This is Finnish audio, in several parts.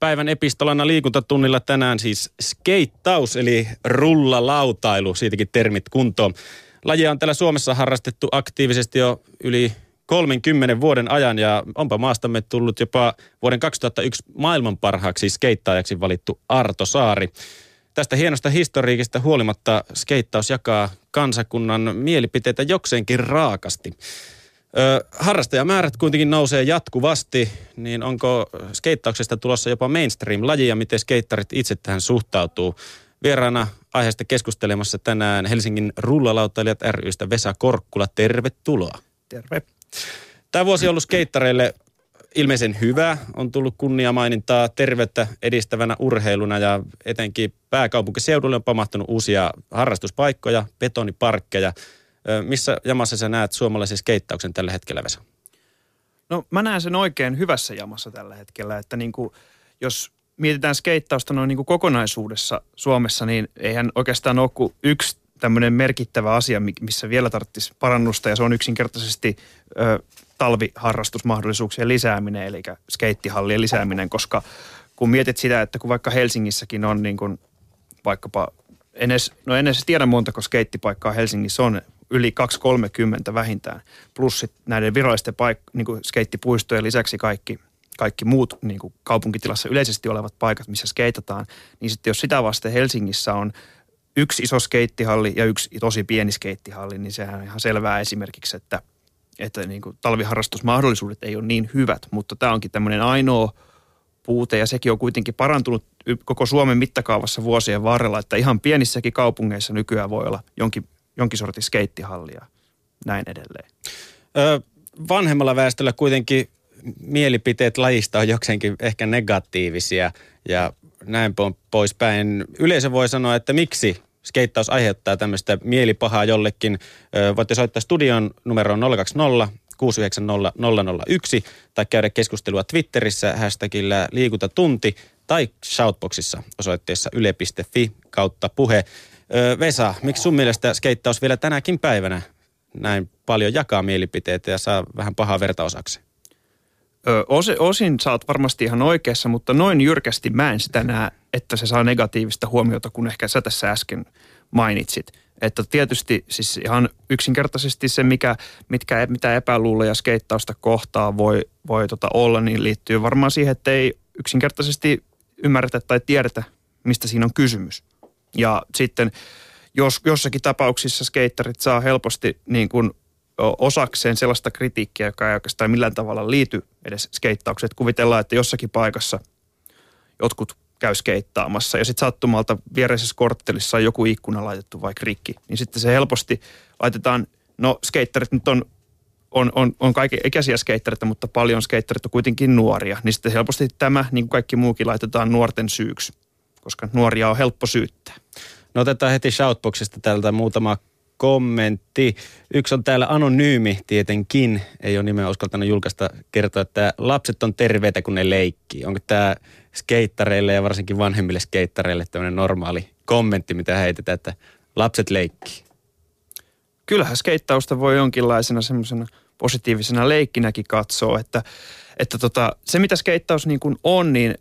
päivän epistolana liikuntatunnilla tänään siis skeittaus eli rullalautailu, siitäkin termit kuntoon. Lajia on täällä Suomessa harrastettu aktiivisesti jo yli 30 vuoden ajan ja onpa maastamme tullut jopa vuoden 2001 maailman parhaaksi skeittaajaksi valittu Arto Saari. Tästä hienosta historiikista huolimatta skeittaus jakaa kansakunnan mielipiteitä jokseenkin raakasti. Harrastajamäärät kuitenkin nousee jatkuvasti, niin onko skeittauksesta tulossa jopa mainstream-laji ja miten skeittarit itse tähän suhtautuu? Vieraana aiheesta keskustelemassa tänään Helsingin rullalautailijat rystä Vesa Korkkula. Tervetuloa. Terve. Tämä vuosi on ollut skeittareille ilmeisen hyvä. On tullut kunniamainintaa terveyttä edistävänä urheiluna ja etenkin pääkaupunkiseudulle on pamahtunut uusia harrastuspaikkoja, betoniparkkeja. Missä jamassa sä näet suomalaisen skeittauksen tällä hetkellä, Vesa? No mä näen sen oikein hyvässä jamassa tällä hetkellä, että niin kuin, jos mietitään skeittausta noin niin kuin kokonaisuudessa Suomessa, niin eihän oikeastaan ole kuin yksi tämmöinen merkittävä asia, missä vielä tarvitsisi parannusta ja se on yksinkertaisesti ö, talviharrastusmahdollisuuksien lisääminen, eli skeittihallien lisääminen, koska kun mietit sitä, että kun vaikka Helsingissäkin on niin kuin vaikkapa, en edes, no en edes tiedä montako skeittipaikkaa Helsingissä on, yli 230 vähintään, plus sit näiden virallisten paik- niin kuin skeittipuistojen lisäksi kaikki, kaikki muut niin kuin kaupunkitilassa yleisesti olevat paikat, missä skeitataan, niin sitten jos sitä vasten Helsingissä on yksi iso skeittihalli ja yksi tosi pieni skeittihalli, niin sehän on ihan selvää esimerkiksi, että, että niin kuin talviharrastusmahdollisuudet ei ole niin hyvät, mutta tämä onkin tämmöinen ainoa puute ja sekin on kuitenkin parantunut koko Suomen mittakaavassa vuosien varrella, että ihan pienissäkin kaupungeissa nykyään voi olla jonkin, jonkin sortin skeittihallia näin edelleen. Ö, vanhemmalla väestöllä kuitenkin mielipiteet lajista on jokseenkin ehkä negatiivisia ja näin poispäin. Yleisö voi sanoa, että miksi skeittaus aiheuttaa tämmöistä mielipahaa jollekin. Voitte soittaa studion numeroon 020 690 001 tai käydä keskustelua Twitterissä hashtagillä liikuntatunti tai shoutboxissa osoitteessa yle.fi kautta puhe. Vesa, miksi sun mielestä skeittaus vielä tänäkin päivänä näin paljon jakaa mielipiteitä ja saa vähän pahaa verta osaksi? Osin, osin oot varmasti ihan oikeassa, mutta noin jyrkästi mä en sitä näe, että se saa negatiivista huomiota, kun ehkä sä tässä äsken mainitsit. Että tietysti siis ihan yksinkertaisesti se, mikä, mitkä, mitä epäluuloja skeittausta kohtaa voi, voi tota olla, niin liittyy varmaan siihen, että ei yksinkertaisesti ymmärretä tai tiedetä, mistä siinä on kysymys. Ja sitten jos jossakin tapauksissa skeittarit saa helposti niin kuin osakseen sellaista kritiikkiä, joka ei oikeastaan millään tavalla liity edes skeittaukseen. Kuvitellaan, että jossakin paikassa jotkut käy skeittaamassa ja sitten sattumalta viereisessä korttelissa on joku ikkuna laitettu vaikka rikki, niin sitten se helposti laitetaan, no skeittarit nyt on on, on, on kaiken ikäisiä skeittareita, mutta paljon skeittareita on kuitenkin nuoria. Niin sitten helposti tämä, niin kuin kaikki muukin, laitetaan nuorten syyksi, koska nuoria on helppo syyttää. No otetaan heti Shoutboxista tältä muutama kommentti. Yksi on täällä anonyymi tietenkin, ei ole nimeä uskaltanut julkaista kertoa, että lapset on terveitä kun ne leikkii. Onko tämä skeittareille ja varsinkin vanhemmille skeittareille tämmöinen normaali kommentti, mitä heitetään, että lapset leikkii? Kyllähän skeittausta voi jonkinlaisena semmoisena positiivisena leikkinäkin katsoa, että, että tota, se mitä skeittaus niin kuin on, niin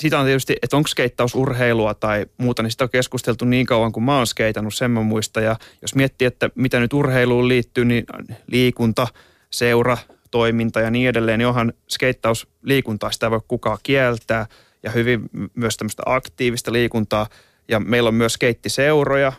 sitä on tietysti, että onko skeittaus urheilua tai muuta, niin sitä on keskusteltu niin kauan kuin mä oon skeitannut, sen mä muista. Ja jos miettii, että mitä nyt urheiluun liittyy, niin liikunta, seura, toiminta ja niin edelleen, niin onhan skeittaus liikuntaa, sitä voi kukaan kieltää ja hyvin myös tämmöistä aktiivista liikuntaa. Ja meillä on myös skeittiseuroja,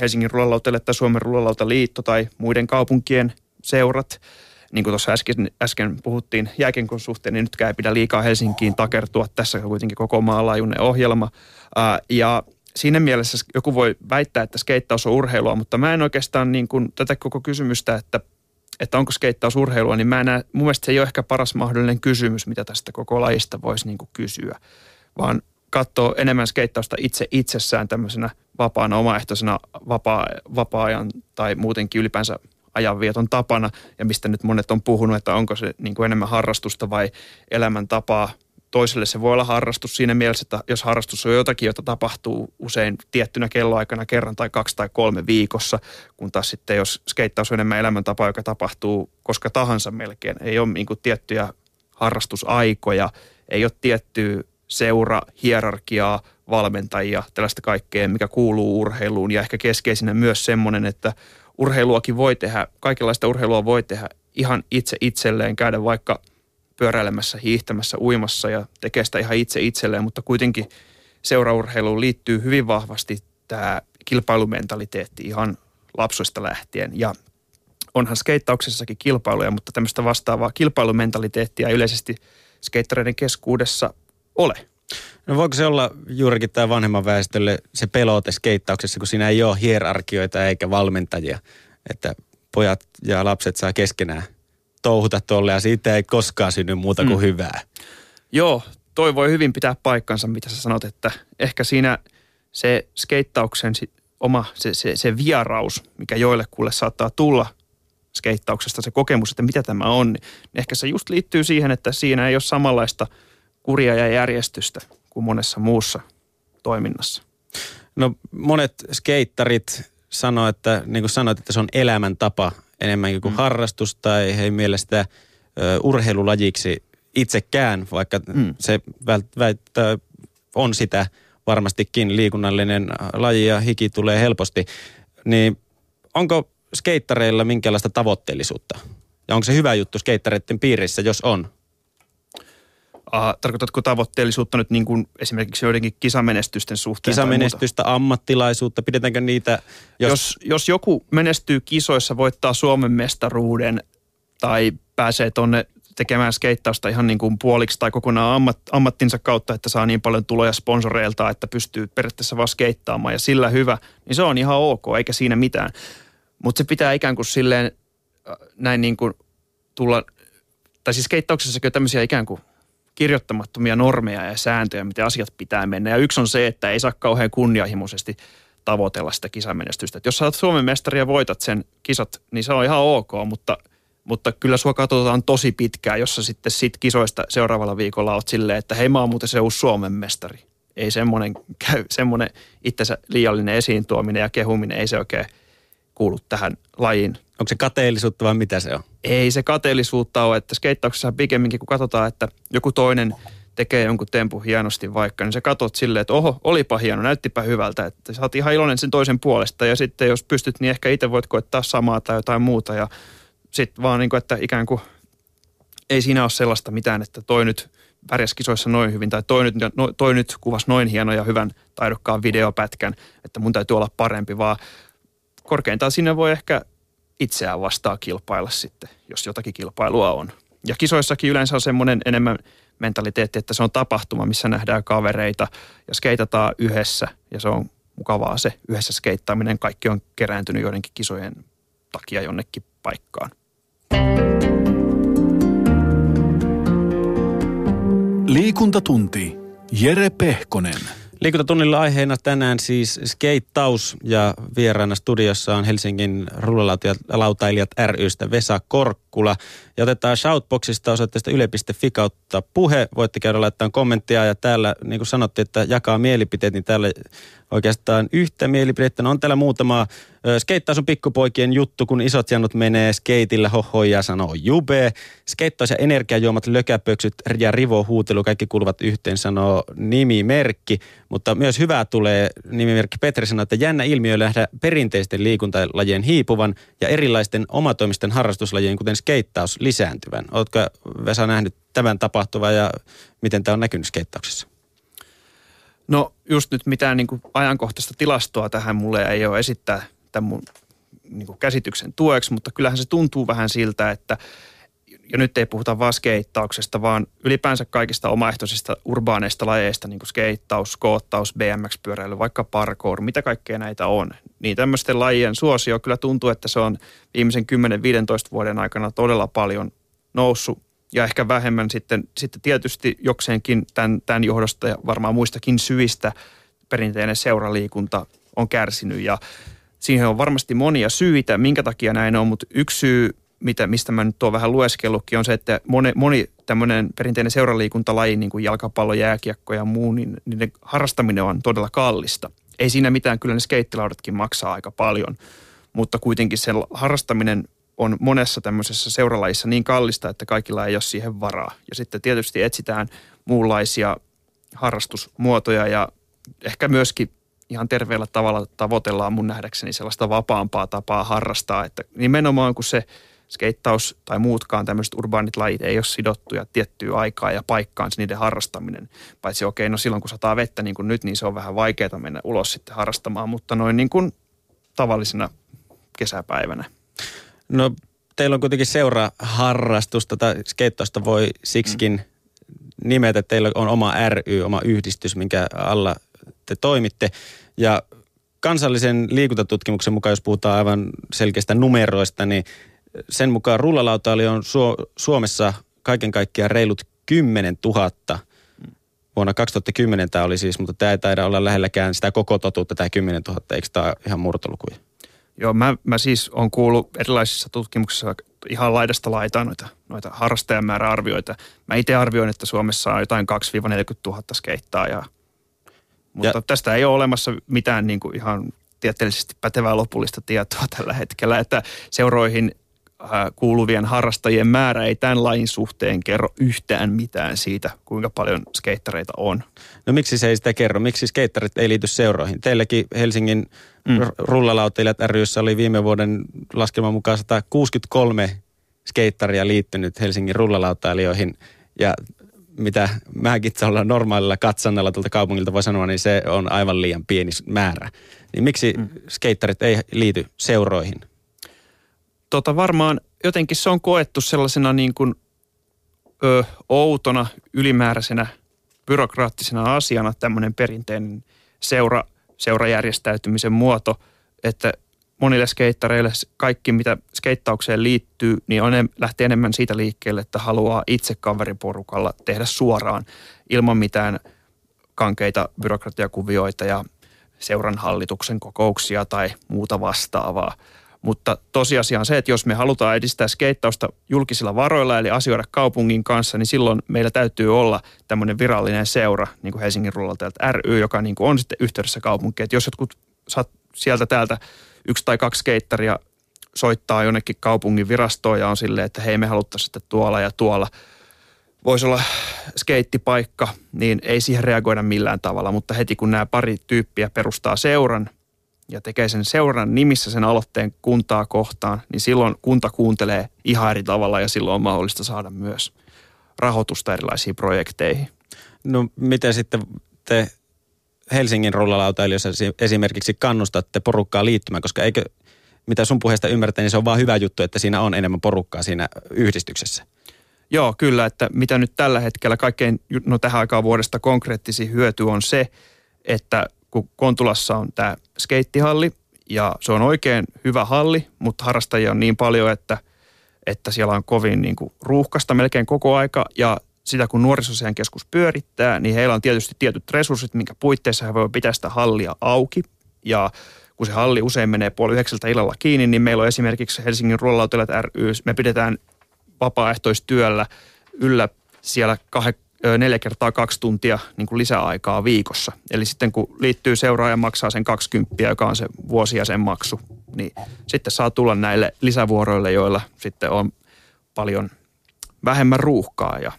Helsingin rullalautalle tai Suomen rullalautaliitto tai muiden kaupunkien seurat – niin kuin tuossa äsken, äsken puhuttiin jääkenkon suhteen, niin nytkään ei pidä liikaa Helsinkiin takertua. Tässä on kuitenkin koko maanlaajuinen ohjelma. Ää, ja siinä mielessä joku voi väittää, että skeittaus on urheilua, mutta mä en oikeastaan niin kuin tätä koko kysymystä, että, että onko skeittaus urheilua, niin mä en näe, mun mielestä se ei ole ehkä paras mahdollinen kysymys, mitä tästä koko lajista voisi niin kysyä, vaan katsoa enemmän skeittausta itse itsessään tämmöisenä vapaana, omaehtoisena vapaa, vapaa-ajan tai muutenkin ylipäänsä ajanvieton tapana ja mistä nyt monet on puhunut, että onko se niin kuin enemmän harrastusta vai elämäntapaa. Toiselle se voi olla harrastus siinä mielessä, että jos harrastus on jotakin, jota tapahtuu usein tiettynä kelloaikana kerran tai kaksi tai kolme viikossa, kun taas sitten jos skeittaus on enemmän elämäntapa, joka tapahtuu koska tahansa melkein, ei ole niin kuin tiettyjä harrastusaikoja, ei ole tiettyä seura, hierarkiaa, valmentajia, tällaista kaikkea, mikä kuuluu urheiluun. Ja ehkä keskeisinä myös semmoinen, että urheiluakin voi tehdä, kaikenlaista urheilua voi tehdä ihan itse itselleen, käydä vaikka pyöräilemässä, hiihtämässä, uimassa ja tekee sitä ihan itse itselleen, mutta kuitenkin seuraurheiluun liittyy hyvin vahvasti tämä kilpailumentaliteetti ihan lapsuista lähtien. Ja onhan skeittauksessakin kilpailuja, mutta tämmöistä vastaavaa kilpailumentaliteettia yleisesti skeittareiden keskuudessa ole. No voiko se olla juurikin tämä vanhemman väestölle se pelote skeittauksessa, kun siinä ei ole hierarkioita eikä valmentajia, että pojat ja lapset saa keskenään touhuta tolle ja siitä ei koskaan synny muuta kuin mm. hyvää. Joo, toi voi hyvin pitää paikkansa, mitä sä sanot, että ehkä siinä se skeittauksen oma se, se, se vieraus, mikä joillekulle saattaa tulla skeittauksesta, se kokemus, että mitä tämä on, niin ehkä se just liittyy siihen, että siinä ei ole samanlaista kuria ja järjestystä kuin monessa muussa toiminnassa. No monet skeittarit sanoo, että niin kuin sanoit, että se on elämäntapa enemmänkin kuin mm. harrastus tai he mielestä ö, urheilulajiksi itsekään, vaikka mm. se väittää on sitä varmastikin liikunnallinen laji ja hiki tulee helposti. Niin onko skeittareilla minkälaista tavoitteellisuutta? Ja onko se hyvä juttu skeittareiden piirissä, jos on? Uh, tarkoitatko tavoitteellisuutta nyt niin kuin esimerkiksi joidenkin kisamenestysten suhteen? Kisamenestystä, ammattilaisuutta, pidetäänkö niitä? Jos... Jos, jos joku menestyy kisoissa, voittaa Suomen mestaruuden tai pääsee tuonne tekemään skeittausta ihan niin kuin puoliksi tai kokonaan ammat, ammattinsa kautta, että saa niin paljon tuloja sponsoreilta, että pystyy periaatteessa vaan skeittaamaan ja sillä hyvä, niin se on ihan ok, eikä siinä mitään. Mutta se pitää ikään kuin silleen äh, näin niin kuin tulla, tai siis skeittauksessakin on tämmöisiä ikään kuin kirjoittamattomia normeja ja sääntöjä, miten asiat pitää mennä. Ja yksi on se, että ei saa kauhean kunnianhimoisesti tavoitella sitä kisamenestystä. Et jos sä oot Suomen mestari ja voitat sen kisat, niin se on ihan ok, mutta, mutta kyllä sua katsotaan tosi pitkään, jos sä sitten sit kisoista seuraavalla viikolla oot silleen, että hei mä oon muuten se uusi Suomen mestari. Ei semmoinen, käy, semmoinen itsensä liiallinen esiin tuominen ja kehuminen, ei se oikein kuulu tähän lajiin. Onko se kateellisuutta vai mitä se on? Ei se kateellisuutta ole, että skeittauksessa pikemminkin kun katsotaan, että joku toinen tekee jonkun tempu hienosti vaikka, niin sä katot silleen, että oho, olipa hieno, näyttipä hyvältä, että sä oot ihan iloinen sen toisen puolesta. Ja sitten jos pystyt, niin ehkä itse voit koittaa samaa tai jotain muuta. Ja sitten vaan niin kuin, että ikään kuin ei siinä ole sellaista mitään, että toi nyt pärjäs kisoissa noin hyvin tai toi nyt, no, toi nyt kuvasi noin hieno ja hyvän taidokkaan videopätkän, että mun täytyy olla parempi, vaan korkeintaan sinne voi ehkä itseään vastaan kilpailla sitten, jos jotakin kilpailua on. Ja kisoissakin yleensä on semmoinen enemmän mentaliteetti, että se on tapahtuma, missä nähdään kavereita ja skeitataan yhdessä ja se on mukavaa se yhdessä skeittaaminen. Kaikki on kerääntynyt joidenkin kisojen takia jonnekin paikkaan. Liikuntatunti. Jere Pehkonen. Liikuntatunnilla aiheena tänään siis skeittaus ja vieraana studiossa on Helsingin rullalautailijat rystä Vesa Korkkula. Ja otetaan Shoutboxista osoitteesta yle.fi kautta puhe. Voitte käydä laittamaan kommenttia ja täällä niin kuin sanottiin, että jakaa mielipiteet, niin täällä oikeastaan yhtä mielipidettä. No on täällä muutama Skeittaus on pikkupoikien juttu, kun isot janut menee skeitillä hohoja sanoo jube. Skeittaus ja energiajuomat, lökäpöksyt ja rivohuutelu, kaikki kuuluvat yhteen, sanoo nimimerkki. Mutta myös hyvää tulee nimimerkki Petri sanoo, että jännä ilmiö nähdä perinteisten liikuntalajien hiipuvan ja erilaisten omatoimisten harrastuslajien, kuten skeittaus, lisääntyvän. Oletko Vesa nähnyt tämän tapahtuvan ja miten tämä on näkynyt skeittauksessa? No just nyt mitään niin kuin ajankohtaista tilastoa tähän mulle ei ole esittää tämän mun niin kuin käsityksen tueksi, mutta kyllähän se tuntuu vähän siltä, että ja nyt ei puhuta vaan skeittauksesta, vaan ylipäänsä kaikista omaehtoisista urbaaneista lajeista, niin kuin skeittaus, skoottaus, BMX-pyöräily, vaikka parkour, mitä kaikkea näitä on. Niin tämmöisten lajien suosio kyllä tuntuu, että se on viimeisen 10-15 vuoden aikana todella paljon noussut ja ehkä vähemmän sitten, sitten tietysti jokseenkin tämän, tämän johdosta ja varmaan muistakin syistä perinteinen seuraliikunta on kärsinyt ja siihen on varmasti monia syitä, minkä takia näin on, mutta yksi syy, mitä, mistä mä nyt oon vähän lueskellutkin, on se, että moni, moni tämmöinen perinteinen seuraliikuntalaji, niin kuin jalkapallo, jääkiekko ja muu, niin niiden harrastaminen on todella kallista. Ei siinä mitään, kyllä ne skeittilaudatkin maksaa aika paljon, mutta kuitenkin se harrastaminen on monessa tämmöisessä seuralajissa niin kallista, että kaikilla ei ole siihen varaa. Ja sitten tietysti etsitään muunlaisia harrastusmuotoja ja ehkä myöskin ihan terveellä tavalla tavoitellaan mun nähdäkseni sellaista vapaampaa tapaa harrastaa, että nimenomaan kun se skeittaus tai muutkaan tämmöiset urbaanit lajit ei ole sidottuja tiettyä aikaa ja paikkaan se niiden harrastaminen. Paitsi okei, no silloin kun sataa vettä niin kuin nyt, niin se on vähän vaikeaa mennä ulos sitten harrastamaan, mutta noin niin kuin tavallisena kesäpäivänä. No teillä on kuitenkin seura harrastusta tai skeittausta voi siksikin mm. nimetä, että teillä on oma ry, oma yhdistys, minkä alla te toimitte. Ja kansallisen liikuntatutkimuksen mukaan, jos puhutaan aivan selkeistä numeroista, niin sen mukaan rullalautaili on Suomessa kaiken kaikkiaan reilut 10 000. Vuonna 2010 tämä oli siis, mutta tämä ei taida olla lähelläkään sitä koko totuutta, tämä 10 000. Eikö tämä ihan murtolukuja? Joo, mä, mä siis on kuullut erilaisissa tutkimuksissa ihan laidasta laitaan noita, noita harrastajamääräarvioita. Mä itse arvioin, että Suomessa on jotain 2-40 000 skeittaa ja mutta ja. tästä ei ole olemassa mitään niin kuin ihan tieteellisesti pätevää lopullista tietoa tällä hetkellä, että seuroihin kuuluvien harrastajien määrä ei tämän lain suhteen kerro yhtään mitään siitä, kuinka paljon skeittareita on. No miksi se ei sitä kerro? Miksi skeittarit ei liity seuroihin? Teilläkin Helsingin mm. rullalautailijat ryssä oli viime vuoden laskelman mukaan 163 skeittaria liittynyt Helsingin rullalautailijoihin ja mitä mäkin itse olla normaalilla katsannalla tuolta kaupungilta voi sanoa, niin se on aivan liian pieni määrä. Niin miksi mm. skeittarit ei liity seuroihin? Tota varmaan jotenkin se on koettu sellaisena niin kuin ö, outona, ylimääräisenä, byrokraattisena asiana tämmöinen perinteinen seura, seurajärjestäytymisen muoto, että monille skeittareille kaikki, mitä skeittaukseen liittyy, niin on, lähtee enemmän siitä liikkeelle, että haluaa itse kaveriporukalla tehdä suoraan ilman mitään kankeita byrokratiakuvioita ja seuran hallituksen kokouksia tai muuta vastaavaa. Mutta tosiasia on se, että jos me halutaan edistää skeittausta julkisilla varoilla eli asioida kaupungin kanssa, niin silloin meillä täytyy olla tämmöinen virallinen seura, niin kuin Helsingin rullalta ry, joka niin kuin on sitten yhteydessä kaupunkiin. Että jos jotkut saat sieltä täältä yksi tai kaksi skeittaria soittaa jonnekin kaupungin virastoon ja on silleen, että hei me haluttaisiin sitten tuolla ja tuolla voisi olla skeittipaikka, niin ei siihen reagoida millään tavalla. Mutta heti kun nämä pari tyyppiä perustaa seuran ja tekee sen seuran nimissä sen aloitteen kuntaa kohtaan, niin silloin kunta kuuntelee ihan eri tavalla ja silloin on mahdollista saada myös rahoitusta erilaisiin projekteihin. No miten sitten te Helsingin rullalautailijoissa esimerkiksi kannustatte porukkaa liittymään, koska eikö, mitä sun puheesta ymmärtää, niin se on vaan hyvä juttu, että siinä on enemmän porukkaa siinä yhdistyksessä. Joo, kyllä, että mitä nyt tällä hetkellä kaikkein, no tähän aikaan vuodesta konkreettisin hyöty on se, että kun Kontulassa on tämä skeittihalli ja se on oikein hyvä halli, mutta harrastajia on niin paljon, että, että siellä on kovin niin kuin ruuhkasta melkein koko aika ja sitä kun nuorisoseen keskus pyörittää, niin heillä on tietysti tietyt resurssit, minkä puitteissa he voivat pitää sitä hallia auki. Ja kun se halli usein menee puoli yhdeksältä illalla kiinni, niin meillä on esimerkiksi Helsingin ruolalautilat ry, me pidetään vapaaehtoistyöllä yllä siellä neljä kertaa kaksi tuntia niin kuin lisäaikaa viikossa. Eli sitten kun liittyy seuraaja maksaa sen 20, joka on se vuosijäsen maksu, niin sitten saa tulla näille lisävuoroille, joilla sitten on paljon vähemmän ruuhkaa ja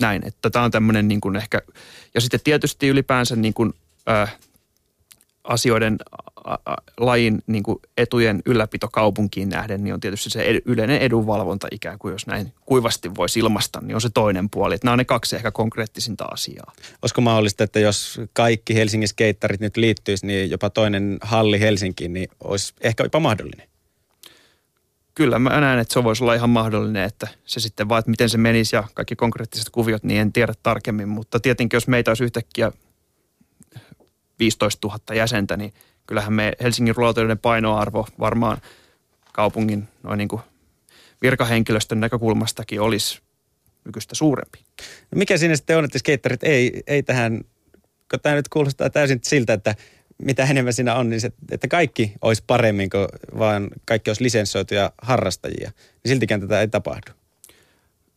näin, että tämä on tämmöinen niin kuin ehkä, ja sitten tietysti ylipäänsä niin kuin, äh, asioiden lajin niin kuin etujen ylläpito kaupunkiin nähden, niin on tietysti se ed, yleinen edunvalvonta ikään kuin, jos näin kuivasti voisi ilmasta, niin on se toinen puoli. Että nämä on ne kaksi ehkä konkreettisinta asiaa. Olisiko mahdollista, että jos kaikki Helsingin skeittarit nyt liittyisi, niin jopa toinen halli Helsinkiin, niin olisi ehkä jopa mahdollinen? kyllä mä näen, että se voisi olla ihan mahdollinen, että se sitten vaan, että miten se menisi ja kaikki konkreettiset kuviot, niin en tiedä tarkemmin. Mutta tietenkin, jos meitä olisi yhtäkkiä 15 000 jäsentä, niin kyllähän me Helsingin ruoanteiden painoarvo varmaan kaupungin noin niin kuin virkahenkilöstön näkökulmastakin olisi nykyistä suurempi. No mikä siinä sitten on, että skeittarit ei, ei tähän, kun tämä nyt kuulostaa täysin siltä, että – mitä enemmän siinä on, niin se, että kaikki olisi paremmin, kuin vaan kaikki olisi lisenssoituja harrastajia. Niin siltikään tätä ei tapahdu.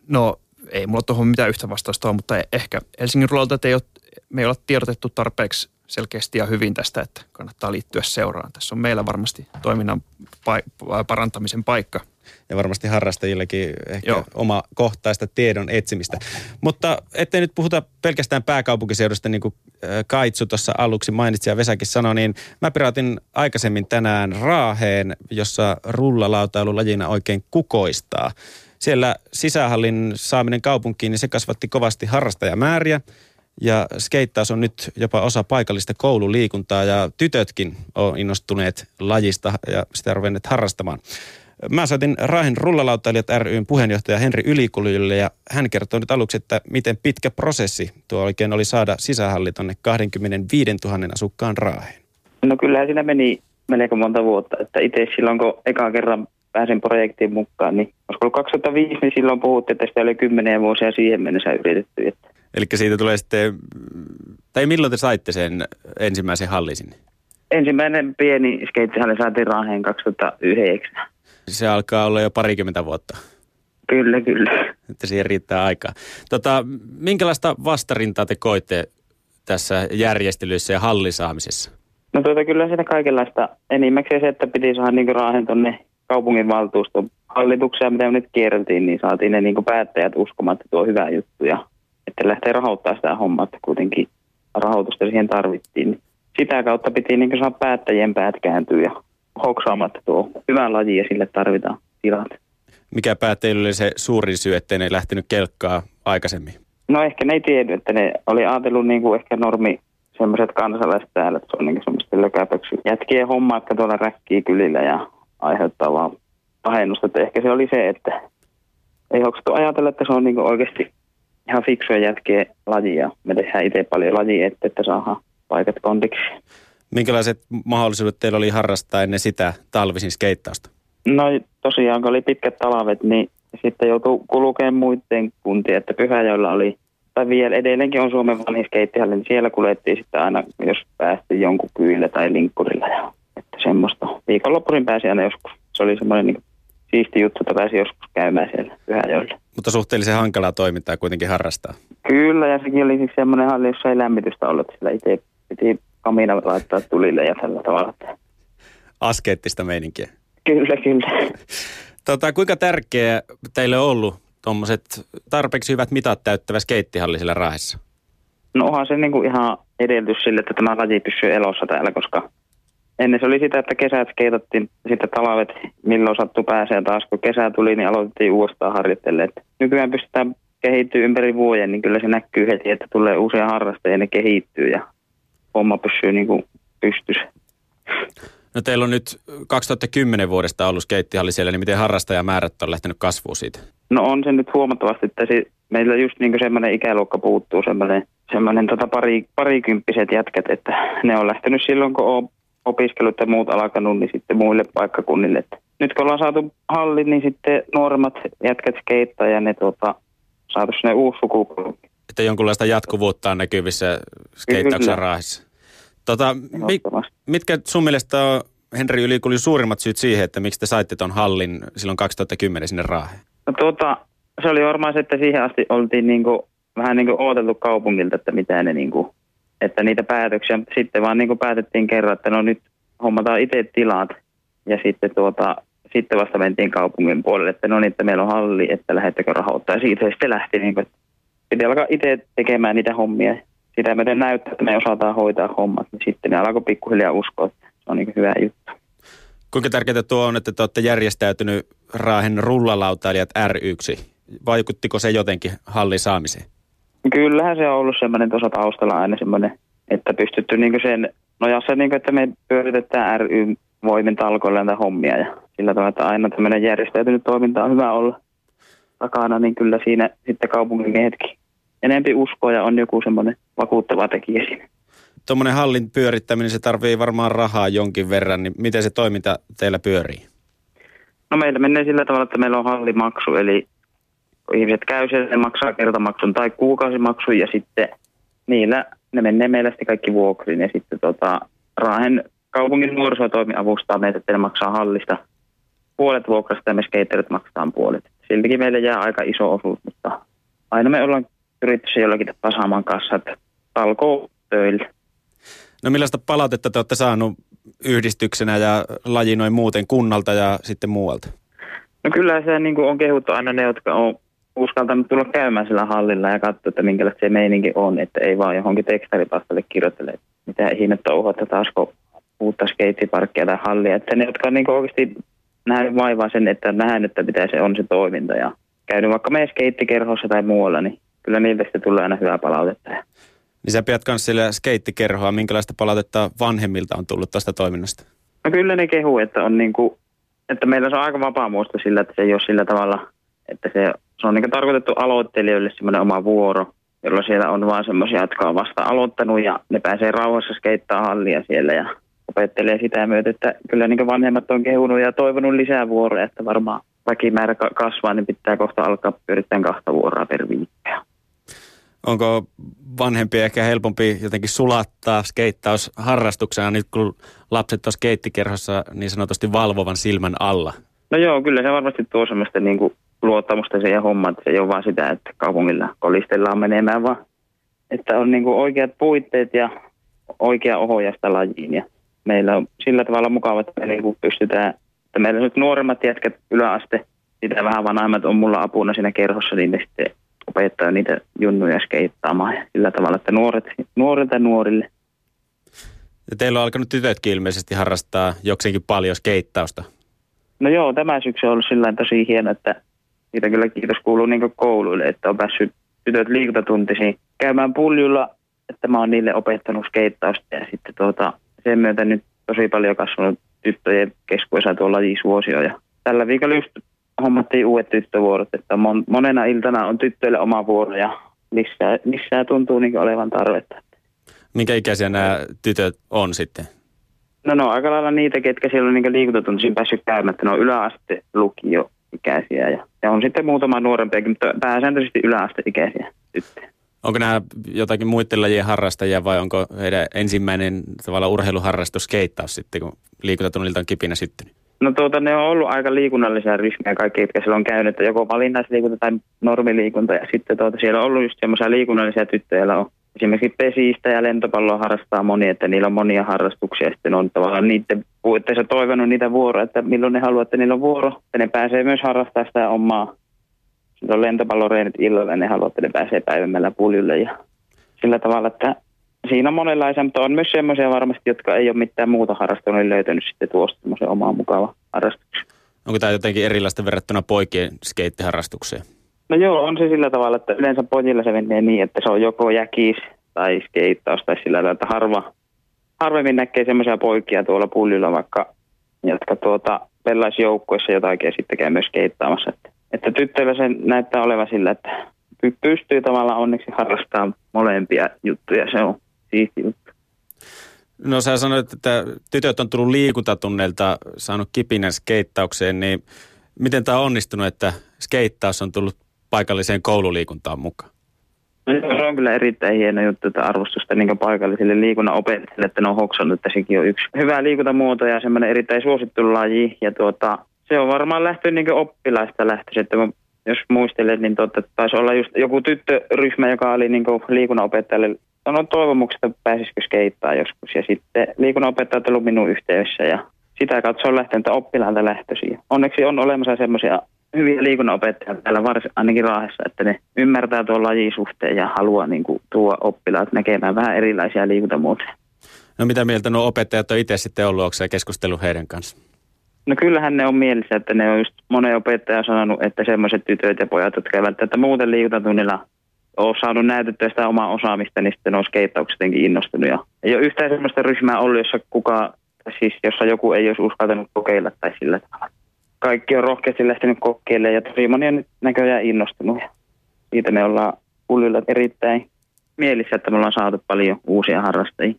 No ei mulla tuohon mitään yhtä vastausta ole, mutta ehkä Helsingin ruoalta ei ole, me ei ole tiedotettu tarpeeksi selkeästi ja hyvin tästä, että kannattaa liittyä seuraan. Tässä on meillä varmasti toiminnan pa- parantamisen paikka. Ja varmasti harrastajillekin ehkä Joo. oma kohtaista tiedon etsimistä. Mutta ettei nyt puhuta pelkästään pääkaupunkiseudusta, niin kuin Kaitsu tuossa aluksi mainitsi ja Vesakin sanoi, niin mä piratin aikaisemmin tänään Raaheen, jossa rullalautailu lajina oikein kukoistaa. Siellä sisähallin saaminen kaupunkiin, niin se kasvatti kovasti harrastajamääriä. Ja skeittaus on nyt jopa osa paikallista koululiikuntaa ja tytötkin on innostuneet lajista ja sitä ruvenneet harrastamaan. Mä soitin Raahen rullalautailijat ryn puheenjohtaja Henri Ylikuljille ja hän kertoo nyt aluksi, että miten pitkä prosessi tuo oikein oli saada sisähalli tonne 25 000 asukkaan Raaheen. No kyllähän siinä meni melko monta vuotta, että itse silloin kun eka kerran pääsin projektiin mukaan, niin olisiko ollut 2005, niin silloin puhuttiin, että sitä oli kymmeniä vuosia siihen mennessä yritetty. Että. Eli siitä tulee sitten, tai milloin te saitte sen ensimmäisen hallin sinne? Ensimmäinen pieni skeittihalli saatiin Raaheen 2009. Se alkaa olla jo parikymmentä vuotta. Kyllä, kyllä. Että siihen riittää aikaa. Tota, minkälaista vastarintaa te koitte tässä järjestelyissä ja hallisaamisessa? No tuota, kyllä sitä kaikenlaista. Enimmäkseen se, että piti saada niin Raahen tuonne kaupunginvaltuuston hallituksia, mitä me nyt kierreltiin, niin saatiin ne niin päättäjät uskomaan, että tuo on hyvä juttu ja että lähtee rahoittamaan sitä hommaa, että kuitenkin rahoitusta siihen tarvittiin. Sitä kautta piti niin saada päättäjien päät kääntyä ja hoksaamaan, että tuo hyvä laji ja sille tarvitaan tilat. Mikä päättäjille oli se suurin syy, ettei ne lähtenyt kelkkaa aikaisemmin? No ehkä ne ei tiedä, että ne oli ajatellut niin kuin ehkä normi semmoiset kansalaiset täällä, että se on niin semmoista lökäpöksi jätkien homma, että tuolla räkkii kylillä ja aiheuttaa vaan pahennusta. Että ehkä se oli se, että ei hoksattu ajatella, että se on niin oikeasti ihan fiksuja jätkiä lajia. Me tehdään itse paljon lajia, että, että saadaan paikat kondiksi. Minkälaiset mahdollisuudet teillä oli harrastaa ennen sitä talvisin skeittausta? No tosiaan, kun oli pitkät talvet, niin sitten joutuu kulkemaan muiden kuntien, että Pyhäjoilla oli, tai vielä edelleenkin on Suomen vanhin skeittihalli, niin siellä kuljettiin sitten aina, jos päästiin jonkun kyillä tai linkkurilla. Ja, että semmoista. Viikonloppuisin pääsi aina joskus. Se oli semmoinen niin siisti juttu, että pääsi joskus käymään siellä Pyhäjoilla. Mutta suhteellisen hankalaa toimintaa kuitenkin harrastaa. Kyllä, ja sekin oli siis semmoinen halli, jossa ei lämmitystä ollut, sillä itse piti kamina laittaa tulille ja tällä tavalla. Askeettista meininkiä. Kyllä, kyllä. Tota, kuinka tärkeä teille on ollut tuommoiset tarpeeksi hyvät mitat täyttävä skeittihalli siellä Raahessa? No onhan se niin kuin ihan edellytys sille, että tämä laji pysyy elossa täällä, koska ennen se oli sitä, että kesät skeitattiin, sitten talvet, milloin sattui pääsee taas, kun kesä tuli, niin aloitettiin uudestaan harjoittelemaan. Nykyään pystytään kehittyä ympäri vuoden, niin kyllä se näkyy heti, että tulee uusia harrastajia ja ne kehittyy ja homma pysyy niin kuin pystyssä. No teillä on nyt 2010 vuodesta ollut skeittihalli siellä, niin miten harrastajamäärät on lähtenyt kasvuun siitä? No on se nyt huomattavasti, että se, meillä just niin semmoinen ikäluokka puuttuu, semmoinen, semmoinen tota pari, parikymppiset jätkät, että ne on lähtenyt silloin, kun on opiskelut ja muut alkanut, niin sitten muille paikkakunnille. Että nyt kun ollaan saatu hallin, niin sitten nuoremmat jätkät skeittaa ja ne tota, saatu sinne uusi sukupolvi. Että jonkunlaista jatkuvuutta on näkyvissä skeittauksen raahissa. Tota, mi, mitkä sun mielestä on, Henri Ylikuli, suurimmat syyt siihen, että miksi te saitte ton hallin silloin 2010 sinne Raaheen? No tuota, se oli varmaan se, että siihen asti oltiin niinku, vähän niin kuin odoteltu kaupungilta, että mitä ne niinku, että niitä päätöksiä, sitten vaan niinku päätettiin kerran, että no nyt hommataan itse tilat ja sitten tuota, sitten vasta mentiin kaupungin puolelle, että no niin, että meillä on halli, että lähettekö rahoittaa. Ja siitä sitten lähti, niin kuin, piti alkaa itse tekemään niitä hommia sitä myöten näyttää, että me osataan hoitaa hommat, niin sitten ne alkoi pikkuhiljaa uskoa, että se on niin hyvä juttu. Kuinka tärkeää tuo on, että te olette järjestäytynyt Raahen rullalautailijat ry Vaikuttiko se jotenkin hallin saamiseen? Kyllähän se on ollut semmoinen tuossa taustalla aina semmoinen, että pystytty niin sen nojassa, niin kuin, että me pyöritetään ry voimin talkoilla näitä hommia ja sillä tavalla, että aina tämmöinen järjestäytynyt toiminta on hyvä olla takana, niin kyllä siinä sitten kaupungin miehetkin enempi uskoa ja on joku semmoinen vakuuttava tekijä siinä. Tuommoinen hallin pyörittäminen, se tarvii varmaan rahaa jonkin verran, niin miten se toiminta teillä pyörii? No meillä menee sillä tavalla, että meillä on hallimaksu, eli kun ihmiset käy siellä, ne maksaa kertamaksun tai kuukausimaksun ja sitten niillä ne menee meillä sitten kaikki vuokriin ja sitten tota, Raahen kaupungin nuorisotoimi avustaa meitä, että ne maksaa hallista puolet vuokrasta ja me skaterit maksetaan puolet. Siltikin meille jää aika iso osuus, mutta aina me ollaan yrittäisi jollakin tapaa saamaan kanssa, että alkoi töillä. No millaista palautetta te olette saanut yhdistyksenä ja laji noin muuten kunnalta ja sitten muualta? No kyllä se niin kuin on kehuttu aina ne, jotka on uskaltanut tulla käymään sillä hallilla ja katsoa, että minkälaista se meininki on, että ei vaan johonkin tekstaripastalle kirjoittele, mitä ikinä touhuatta taasko uutta skeitsiparkkia tai hallia. Että ne, jotka on niin oikeasti nähnyt vaivaa sen, että nähdään, että pitää se on se toiminta ja käynyt vaikka meidän skeittikerhossa tai muualla, niin kyllä niiltä sitten tulee aina hyvää palautetta. Niin sä pidät myös sillä skeittikerhoa. Minkälaista palautetta vanhemmilta on tullut tästä toiminnasta? No kyllä ne kehuu, että, on niin kuin, että meillä se on aika vapaa muista sillä, että se ei ole sillä tavalla, että se, se on niin tarkoitettu aloittelijoille semmoinen oma vuoro, jolloin siellä on vaan semmoisia, jotka on vasta aloittanut ja ne pääsee rauhassa skeittaa hallia siellä ja opettelee sitä myötä, että kyllä niin vanhemmat on kehunut ja toivonut lisää vuoroja, että varmaan väkimäärä kasvaa, niin pitää kohta alkaa pyörittämään kahta vuoroa per viikkoa. Onko vanhempi ehkä helpompi jotenkin sulattaa skeittaus harrastuksena nyt kun lapset on skeittikerhossa niin sanotusti valvovan silmän alla? No joo, kyllä se varmasti tuo semmoista niin kuin luottamusta siihen hommaan, että se ei ole vaan sitä, että kaupungilla kolistellaan menemään, vaan että on niin kuin oikeat puitteet ja oikea ohjasta lajiin. Ja meillä on sillä tavalla mukava, että me niin kuin pystytään, että meillä nyt nuoremmat jätkät yläaste, sitä vähän vanhemmat on mulla apuna siinä kerhossa, niin ne sitten opettaa niitä junnuja skeittaamaan ja sillä tavalla, että nuoret, nuorilta nuorille. Ja teillä on alkanut tytötkin ilmeisesti harrastaa jokseenkin paljon skeittausta. No joo, tämä syksy on ollut sillä tosi hieno, että siitä kyllä kiitos kuuluu niin kouluille, että on päässyt tytöt liikuntatuntisiin käymään puljulla, että mä oon niille opettanut skeittausta ja sitten tuota, sen myötä nyt tosi paljon kasvanut tyttöjen keskuudessa tuolla lajisuosio ja tällä viikolla just hommattiin uudet tyttövuorot, että mon, monena iltana on tyttöille oma vuoro ja lisää, lisää tuntuu niin olevan tarvetta. Minkä ikäisiä nämä tytöt on sitten? No no aika lailla niitä, ketkä siellä on niin liikuntatuntisiin päässyt käymään, ne on yläaste lukio-ikäisiä ja, ja on sitten muutama nuorempiakin, mutta pääsääntöisesti yläasteikäisiä tyttöjä. Onko nämä jotakin muiden lajien harrastajia vai onko heidän ensimmäinen tavalla urheiluharrastus skeittaus sitten, kun liikuntatunnilta on kipinä syttynyt? No tuota, ne on ollut aika liikunnallisia ryhmiä kaikki, jotka siellä on käynyt, että joko valinnaisliikunta tai normiliikunta. Ja sitten tuota, siellä on ollut just semmoisia liikunnallisia tyttöjä, joilla on esimerkiksi pesistä ja lentopalloa harrastaa moni, että niillä on monia harrastuksia. Sitten on tavallaan niiden puitteissa toivonut niitä vuoroja, että milloin ne haluaa, että niillä on vuoro. Että ne pääsee myös harrastamaan sitä omaa. Sitten on lentopalloreenit illalla ja ne haluaa, että ne pääsee päivämällä puljulle. Ja sillä tavalla, että siinä on monenlaisia, mutta on myös semmoisia varmasti, jotka ei ole mitään muuta harrastanut, niin löytänyt sitten tuosta semmoisen omaa mukava harrastuksen. Onko tämä jotenkin erilaista verrattuna poikien skeittiharrastukseen? No joo, on se sillä tavalla, että yleensä pojilla se menee niin, että se on joko jäkis tai skeittaus tai sillä tavalla, että harva, harvemmin näkee semmoisia poikia tuolla pullilla vaikka, jotka tuota, pelaisi joukkueessa jotakin ja sitten käy myös skeittaamassa. Että, että tyttöillä se näyttää olevan sillä, että pystyy tavallaan onneksi harrastamaan molempia juttuja. Se on siisti juttu. No sä sanoit, että tytöt on tullut liikuntatunneilta, saanut kipinän skeittaukseen, niin miten tämä on onnistunut, että skeittaus on tullut paikalliseen koululiikuntaan mukaan? No, se on kyllä erittäin hieno juttu, että arvostusta niin paikallisille liikunnan opettajille, että ne on hoksannut, että sekin on yksi hyvä liikuntamuoto ja semmoinen erittäin suosittu laji. Ja tuota, se on varmaan lähtöön niin oppilaista lähtöisin, että jos muistelet, niin totta, taisi olla just joku tyttöryhmä, joka oli niin liikunnanopettajalle sanoi toivomuksesta, että pääsisikö skeittaa joskus. Ja sitten liikunnanopettajat on minun yhteydessä ja sitä kautta se on lähtenyt oppilailta lähtöisiä. Onneksi on olemassa semmoisia hyviä liikunnanopettajia täällä varsin, ainakin Raahessa, että ne ymmärtää tuon lajisuhteen ja haluaa niin kuin, tuo oppilaat näkemään vähän erilaisia liikuntamuotoja. No mitä mieltä nuo opettajat on itse sitten ollut, onko keskustellut heidän kanssa? No kyllähän ne on mielessä, että ne on just monen opettaja sanonut, että semmoiset tytöt ja pojat, jotka eivät tätä muuten liikuntatunnilla ole saanut näytettyä sitä omaa osaamista, niin sitten on skeittaukset jotenkin innostunut. Ja ei ole yhtään semmoista ryhmää ollut, jossa, kuka, siis jossa joku ei olisi uskaltanut kokeilla tai sillä tavalla. Kaikki on rohkeasti lähtenyt kokeilemaan ja tosi moni on nyt näköjään innostunut. Siitä me ollaan pullilla erittäin mielissä, että me ollaan saatu paljon uusia harrastajia.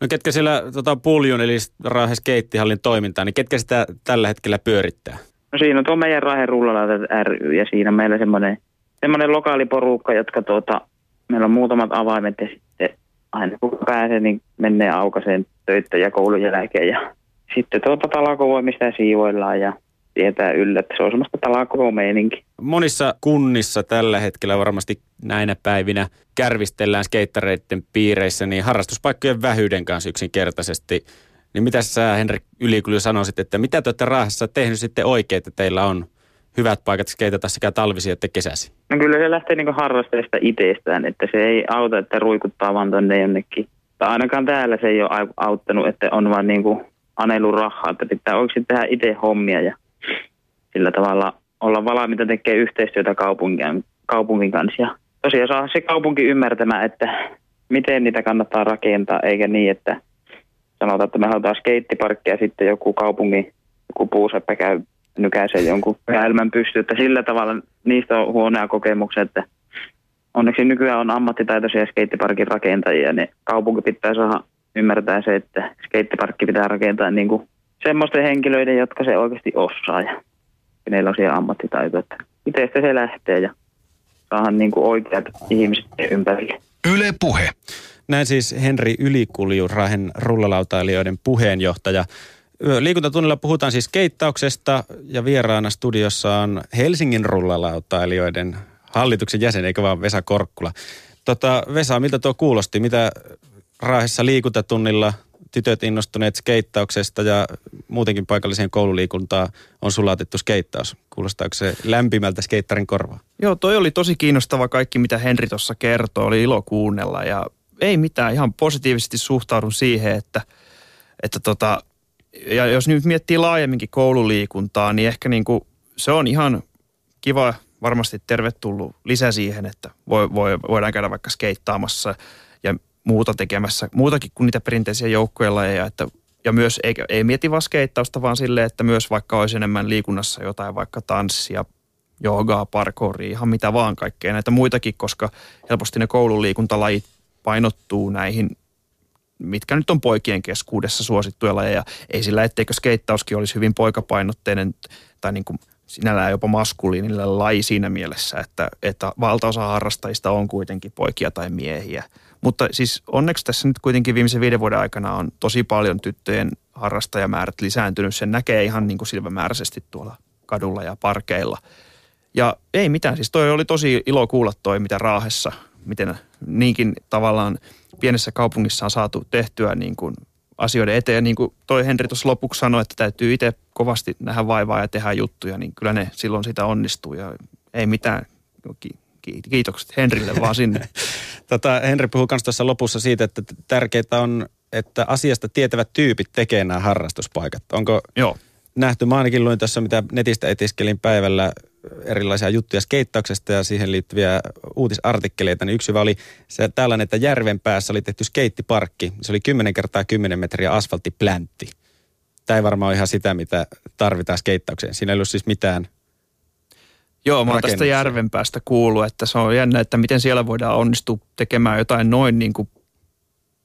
No ketkä siellä tota, Puljun eli Raahe Skeittihallin toimintaa, niin ketkä sitä tällä hetkellä pyörittää? No siinä on tuo meidän Raahe Rullalautat ry ja siinä meillä semmoinen, semmoinen lokaali porukka, jotka tuota, meillä on muutamat avaimet ja sitten aina kun pääsee, niin menee aukaseen töitä ja koulun jälkeen ja sitten tuota talakovoimista ja siivoillaan ja tietää yllä, että se on semmoista talakovo Monissa kunnissa tällä hetkellä varmasti näinä päivinä kärvistellään skeittareiden piireissä niin harrastuspaikkojen vähyyden kanssa yksinkertaisesti. Niin mitä sä Henrik Ylikylä sanoisit, että mitä te olette Raahassa tehnyt sitten oikein, että teillä on hyvät paikat skeitata sekä talvisi että kesäsi? No kyllä se lähtee niin harrastajista itsestään, että se ei auta, että ruikuttaa vaan tonne jonnekin. Tai ainakaan täällä se ei ole auttanut, että on vaan niin kuin anelu rahaa, että pitää oikeasti tehdä itse hommia ja sillä tavalla olla valmiita tekemään yhteistyötä kaupungin, kaupungin kanssa. Ja tosiaan saa se kaupunki ymmärtämään, että miten niitä kannattaa rakentaa, eikä niin, että sanotaan, että me halutaan skeittiparkkia sitten joku kaupungin, joku puuseppä käy nykäisee jonkun elämän pystyyn, että sillä tavalla niistä on huonoja kokemuksia, että onneksi nykyään on ammattitaitoisia skeittiparkin rakentajia, niin kaupunki pitää saada ymmärtää se, että skeittiparkki pitää rakentaa niin kuin semmoisten henkilöiden, jotka se oikeasti osaa kenellä on siellä ammattitaito. Että itsestä se lähtee ja saadaan niin kuin oikeat ihmiset ympärille. Yle Puhe. Näin siis Henri Ylikulju, Rahen rullalautailijoiden puheenjohtaja. Liikuntatunnilla puhutaan siis keittauksesta ja vieraana studiossa on Helsingin rullalautailijoiden hallituksen jäsen, eikä vaan Vesa Korkkula. Tota, Vesa, miltä tuo kuulosti? Mitä Raahessa liikuntatunnilla tytöt innostuneet skeittauksesta ja muutenkin paikalliseen koululiikuntaan on sulatettu skeittaus. Kuulostaako se lämpimältä skeittarin korvaa? Joo, toi oli tosi kiinnostava kaikki, mitä Henri tuossa kertoo. Oli ilo kuunnella ja ei mitään, ihan positiivisesti suhtaudun siihen, että, että tota, ja jos nyt miettii laajemminkin koululiikuntaa, niin ehkä niin se on ihan kiva, varmasti tervetullut lisä siihen, että voi, voi, voidaan käydä vaikka skeittaamassa ja muuta tekemässä, muutakin kuin niitä perinteisiä lajeja, että ja myös ei, ei mieti vaan skeittausta, vaan silleen, että myös vaikka olisi enemmän liikunnassa jotain vaikka tanssia, joogaa, parkouria, ihan mitä vaan kaikkea näitä muitakin, koska helposti ne koululiikuntalajit painottuu näihin mitkä nyt on poikien keskuudessa suosittuja lajeja. Ei sillä, etteikö skeittauskin olisi hyvin poikapainotteinen tai niin kuin sinällään jopa maskuliinille laji siinä mielessä, että, että valtaosa harrastajista on kuitenkin poikia tai miehiä. Mutta siis onneksi tässä nyt kuitenkin viimeisen viiden vuoden aikana on tosi paljon tyttöjen harrastajamäärät lisääntynyt. Sen näkee ihan niin kuin silmämääräisesti tuolla kadulla ja parkeilla. Ja ei mitään, siis toi oli tosi ilo kuulla toi, mitä Raahessa, miten niinkin tavallaan – pienessä kaupungissa on saatu tehtyä niin kuin asioiden eteen. Ja niin kuin toi Henri tuossa lopuksi sanoi, että täytyy itse kovasti nähdä vaivaa ja tehdä juttuja, niin kyllä ne silloin sitä onnistuu ja ei mitään. Kiitokset Henrille vaan sinne. tota, Henri puhuu myös tuossa lopussa siitä, että tärkeää on, että asiasta tietävät tyypit tekee nämä harrastuspaikat. Onko Joo. nähty? Mä ainakin luin tässä, mitä netistä etiskelin päivällä erilaisia juttuja skeittauksesta ja siihen liittyviä uutisartikkeleita, niin yksi oli se tällainen, että järven päässä oli tehty skeittiparkki. Se oli 10 kertaa 10 metriä asfalttipläntti. Tämä ei varmaan ole ihan sitä, mitä tarvitaan skeittaukseen. Siinä ei ollut siis mitään Joo, mä oon tästä järven päästä kuullut, että se on jännä, että miten siellä voidaan onnistua tekemään jotain noin niin kuin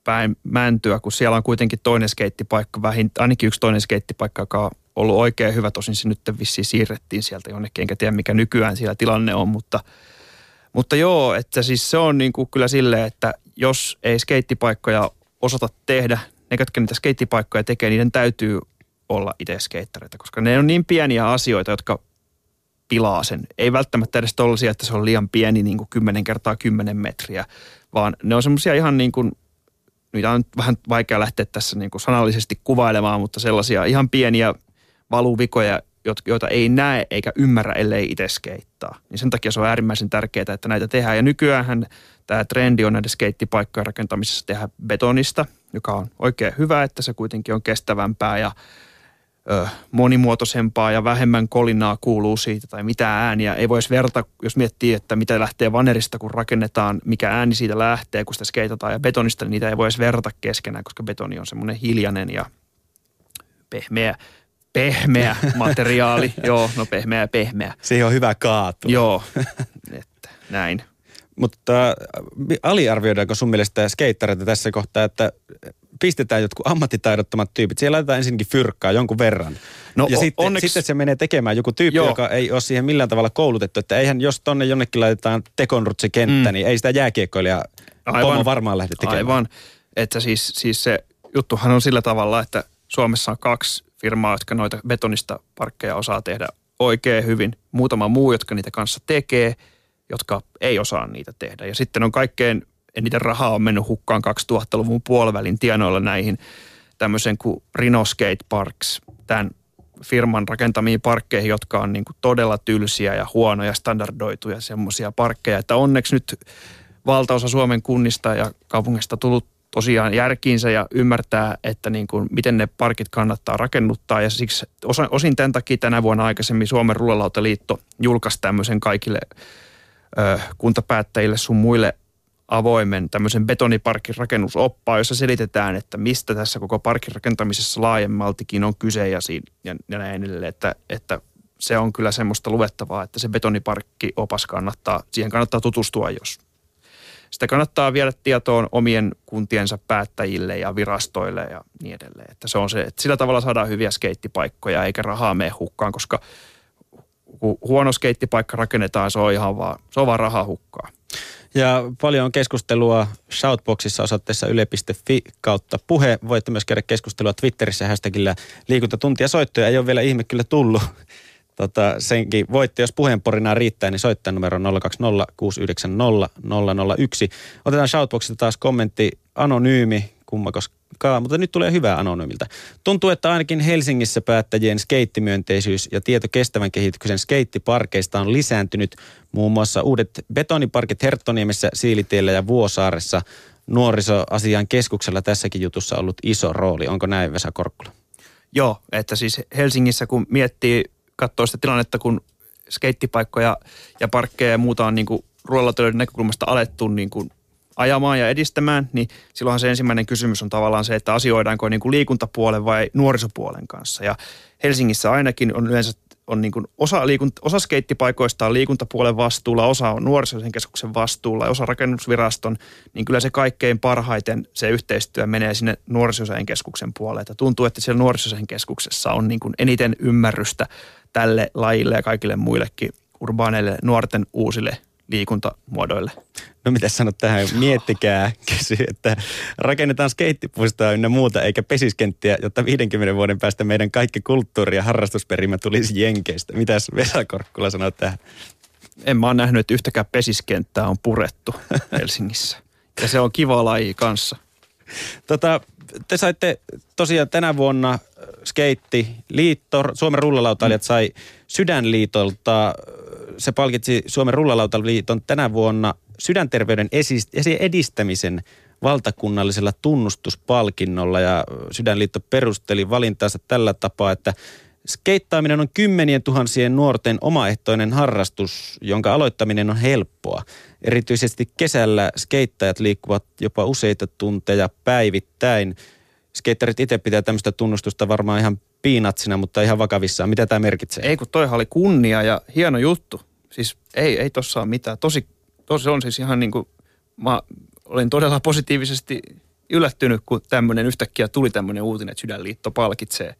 päin mäntyä, kun siellä on kuitenkin toinen skeittipaikka, vähintään ainakin yksi toinen skeittipaikka, joka on ollut oikein hyvä. Tosin se nyt vissiin siirrettiin sieltä jonnekin, enkä tiedä mikä nykyään siellä tilanne on, mutta, mutta joo, että siis se on niin kuin kyllä silleen, että jos ei skeittipaikkoja osata tehdä, ne, jotka niitä skeittipaikkoja tekee, niiden täytyy olla itse skeittareita, koska ne on niin pieniä asioita, jotka pilaa sen. Ei välttämättä edes tollaisia, että se on liian pieni, niin kuin 10 kertaa 10 metriä, vaan ne on semmoisia ihan niin kuin niitä on vähän vaikea lähteä tässä niin kuin sanallisesti kuvailemaan, mutta sellaisia ihan pieniä valuvikoja, joita ei näe eikä ymmärrä, ellei itse skeittaa. Niin sen takia se on äärimmäisen tärkeää, että näitä tehdään. Ja nykyään tämä trendi on näiden skeittipaikkojen rakentamisessa tehdä betonista, joka on oikein hyvä, että se kuitenkin on kestävämpää ja ö, monimuotoisempaa ja vähemmän kolinaa kuuluu siitä tai mitä ääniä. Ei voisi verta, jos miettii, että mitä lähtee vanerista, kun rakennetaan, mikä ääni siitä lähtee, kun sitä skeitataan ja betonista, niin niitä ei voisi verta keskenään, koska betoni on semmoinen hiljainen ja pehmeä, pehmeä materiaali. Joo, no pehmeä ja pehmeä. Siihen on hyvä kaatu. Joo, että näin. Mutta äh, aliarvioidaanko sun mielestä skeittareita tässä kohtaa, että pistetään jotkut ammattitaidottomat tyypit. Siellä laitetaan ensinnäkin fyrkkaa jonkun verran. No, ja o- sitten, onneksi... sitten se menee tekemään joku tyyppi, Joo. joka ei ole siihen millään tavalla koulutettu. Että eihän jos tonne jonnekin laitetaan tekonrutsi kenttä, mm. niin ei sitä jääkiekkoilijaa Aivan. varmaan lähde tekemään. Aivan. Että siis, siis se juttuhan on sillä tavalla, että Suomessa on kaksi firmaa, jotka noita betonista parkkeja osaa tehdä oikein hyvin. Muutama muu, jotka niitä kanssa tekee, jotka ei osaa niitä tehdä. Ja sitten on kaikkein eniten rahaa on mennyt hukkaan 2000-luvun puolivälin tienoilla näihin tämmöisen kuin Rhino Skate Parks, tämän firman rakentamiin parkkeihin, jotka on niin kuin todella tylsiä ja huonoja standardoituja semmoisia parkkeja. Että onneksi nyt valtaosa Suomen kunnista ja kaupungista tullut tosiaan järkiinsä ja ymmärtää, että niin kuin, miten ne parkit kannattaa rakennuttaa. Ja siksi osin tämän takia tänä vuonna aikaisemmin Suomen Rullalautaliitto julkaisi tämmöisen kaikille ö, kuntapäättäjille sun muille avoimen tämmöisen betoniparkin rakennusoppaa, jossa selitetään, että mistä tässä koko parkin rakentamisessa laajemmaltikin on kyse ja, siinä, ja, ja näin edelleen, että, että se on kyllä semmoista luettavaa, että se betoniparkkiopas kannattaa, siihen kannattaa tutustua, jos sitä kannattaa viedä tietoon omien kuntiensa päättäjille ja virastoille ja niin edelleen. Että se on se, että sillä tavalla saadaan hyviä skeittipaikkoja eikä rahaa mene hukkaan, koska kun huono skeittipaikka rakennetaan, se on ihan vaan, se on vaan rahaa hukkaa. Ja paljon on keskustelua Shoutboxissa osoitteessa yle.fi kautta puhe. Voitte myös käydä keskustelua Twitterissä hashtagillä liikuntatuntia soittoja. Ei ole vielä ihme kyllä tullut. Tota, senkin voitte, jos puheenporinaa riittää, niin soittaa numero 020 690 001. Otetaan Shoutboxista taas kommentti anonyymi, kumma koska, mutta nyt tulee hyvää anonyymiltä. Tuntuu, että ainakin Helsingissä päättäjien skeittimyönteisyys ja tieto kestävän kehityksen skeittiparkeista on lisääntynyt. Muun muassa uudet betoniparkit Herttoniemessä, Siilitiellä ja Vuosaaressa. Nuorisoasian keskuksella tässäkin jutussa ollut iso rooli. Onko näin, Vesa Korkkula? Joo, että siis Helsingissä kun miettii, katsoo sitä tilannetta, kun skeittipaikkoja ja parkkeja ja muuta on niin kuin näkökulmasta alettu niin kuin ajamaan ja edistämään, niin silloinhan se ensimmäinen kysymys on tavallaan se, että asioidaanko niin kuin liikuntapuolen vai nuorisopuolen kanssa. Ja Helsingissä ainakin on yleensä on niin kuin osa, liikunta, osa skeittipaikoista on liikuntapuolen vastuulla, osa on nuorisollisen keskuksen vastuulla osa rakennusviraston, niin kyllä se kaikkein parhaiten se yhteistyö menee sinne nuorisollisen keskuksen puolelle. Että tuntuu, että siellä nuorisollisen keskuksessa on niin kuin eniten ymmärrystä tälle lajille ja kaikille muillekin urbaaneille nuorten uusille liikuntamuodoille. No mitä sanot tähän? Miettikää, kysy, että rakennetaan skeittipuistoa ynnä muuta, eikä pesiskenttiä, jotta 50 vuoden päästä meidän kaikki kulttuuri- ja harrastusperimä tulisi Jenkeistä. Mitäs Vesa Korkkula sanoo tähän? En mä ole nähnyt, että yhtäkään pesiskenttää on purettu Helsingissä. Ja se on kiva laji kanssa. Tota, te saitte tosiaan tänä vuonna skeitti liitto, Suomen rullalautailijat sai Sydänliitolta se palkitsi Suomen rullalautaliiton tänä vuonna sydänterveyden edistämisen valtakunnallisella tunnustuspalkinnolla ja Sydänliitto perusteli valintaansa tällä tapaa, että skeittaaminen on kymmenien tuhansien nuorten omaehtoinen harrastus, jonka aloittaminen on helppoa. Erityisesti kesällä skeittajat liikkuvat jopa useita tunteja päivittäin. Skeittarit itse pitää tämmöistä tunnustusta varmaan ihan piinatsina, mutta ihan vakavissaan. Mitä tämä merkitsee? Ei kun toihan oli kunnia ja hieno juttu. Siis ei, ei tossa ole mitään. Tosi, tosi on siis ihan niin kuin, mä olin todella positiivisesti yllättynyt, kun tämmöinen yhtäkkiä tuli tämmöinen uutinen, että Sydänliitto palkitsee